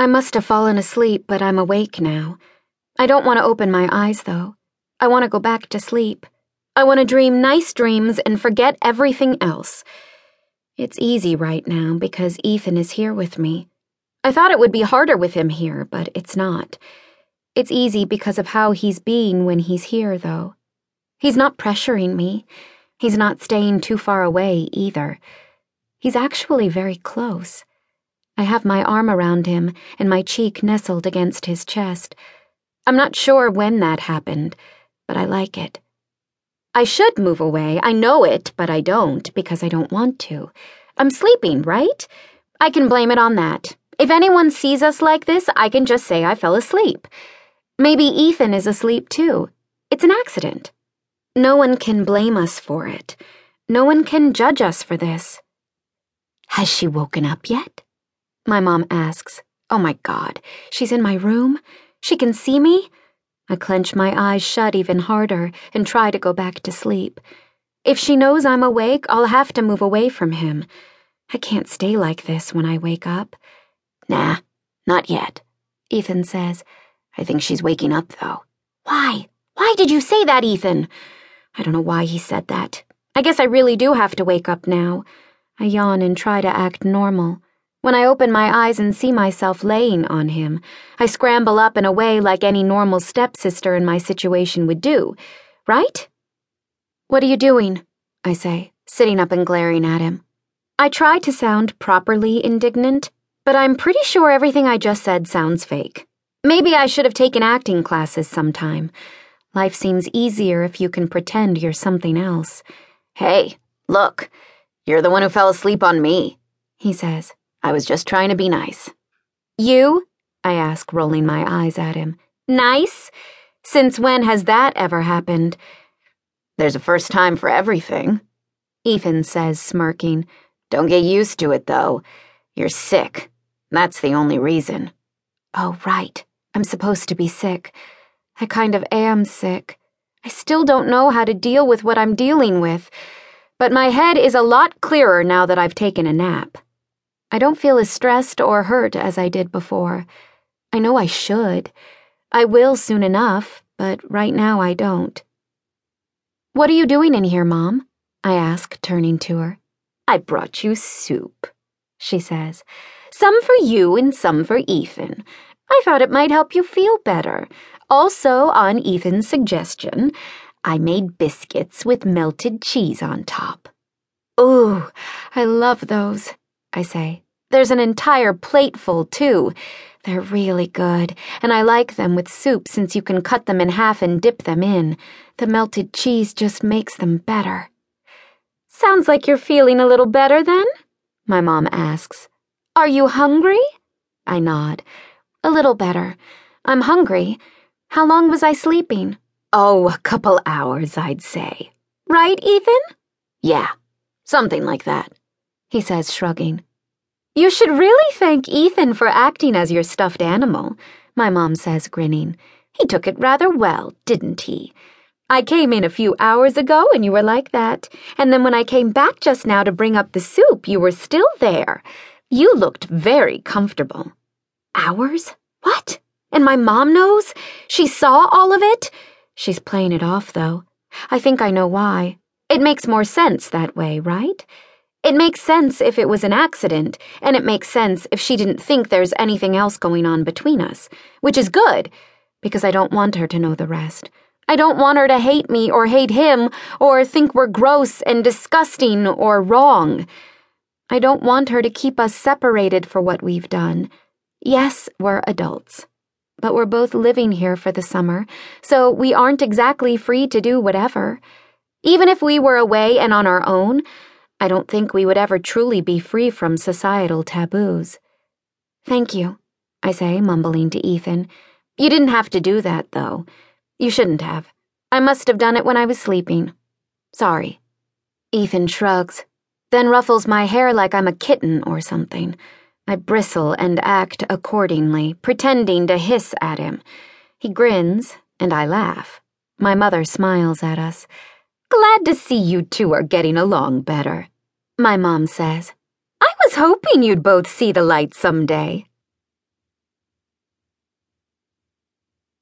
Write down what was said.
I must have fallen asleep, but I'm awake now. I don't want to open my eyes, though. I want to go back to sleep. I want to dream nice dreams and forget everything else. It's easy right now because Ethan is here with me. I thought it would be harder with him here, but it's not. It's easy because of how he's being when he's here, though. He's not pressuring me. He's not staying too far away, either. He's actually very close. I have my arm around him and my cheek nestled against his chest. I'm not sure when that happened, but I like it. I should move away, I know it, but I don't because I don't want to. I'm sleeping, right? I can blame it on that. If anyone sees us like this, I can just say I fell asleep. Maybe Ethan is asleep too. It's an accident. No one can blame us for it. No one can judge us for this. Has she woken up yet? My mom asks. Oh my god, she's in my room? She can see me? I clench my eyes shut even harder and try to go back to sleep. If she knows I'm awake, I'll have to move away from him. I can't stay like this when I wake up. Nah, not yet, Ethan says. I think she's waking up, though. Why? Why did you say that, Ethan? I don't know why he said that. I guess I really do have to wake up now. I yawn and try to act normal. When I open my eyes and see myself laying on him, I scramble up and away like any normal stepsister in my situation would do, right? What are you doing? I say, sitting up and glaring at him. I try to sound properly indignant, but I'm pretty sure everything I just said sounds fake. Maybe I should have taken acting classes sometime. Life seems easier if you can pretend you're something else. Hey, look, you're the one who fell asleep on me, he says. I was just trying to be nice. You? I ask, rolling my eyes at him. Nice? Since when has that ever happened? There's a first time for everything, Ethan says, smirking. Don't get used to it, though. You're sick. That's the only reason. Oh, right. I'm supposed to be sick. I kind of am sick. I still don't know how to deal with what I'm dealing with, but my head is a lot clearer now that I've taken a nap. I don't feel as stressed or hurt as I did before. I know I should. I will soon enough, but right now I don't. What are you doing in here, Mom? I ask, turning to her. I brought you soup, she says. Some for you and some for Ethan. I thought it might help you feel better. Also, on Ethan's suggestion, I made biscuits with melted cheese on top. Ooh, I love those. I say. There's an entire plateful, too. They're really good, and I like them with soup since you can cut them in half and dip them in. The melted cheese just makes them better. Sounds like you're feeling a little better then? My mom asks. Are you hungry? I nod. A little better. I'm hungry. How long was I sleeping? Oh, a couple hours, I'd say. Right, Ethan? Yeah, something like that he says, shrugging. You should really thank Ethan for acting as your stuffed animal, my mom says, grinning. He took it rather well, didn't he? I came in a few hours ago and you were like that, and then when I came back just now to bring up the soup, you were still there. You looked very comfortable. Hours? What? And my mom knows? She saw all of it? She's playing it off, though. I think I know why. It makes more sense that way, right? It makes sense if it was an accident, and it makes sense if she didn't think there's anything else going on between us, which is good, because I don't want her to know the rest. I don't want her to hate me or hate him or think we're gross and disgusting or wrong. I don't want her to keep us separated for what we've done. Yes, we're adults, but we're both living here for the summer, so we aren't exactly free to do whatever. Even if we were away and on our own, I don't think we would ever truly be free from societal taboos. Thank you, I say, mumbling to Ethan. You didn't have to do that, though. You shouldn't have. I must have done it when I was sleeping. Sorry. Ethan shrugs, then ruffles my hair like I'm a kitten or something. I bristle and act accordingly, pretending to hiss at him. He grins, and I laugh. My mother smiles at us. Glad to see you two are getting along better, my mom says. I was hoping you'd both see the light someday.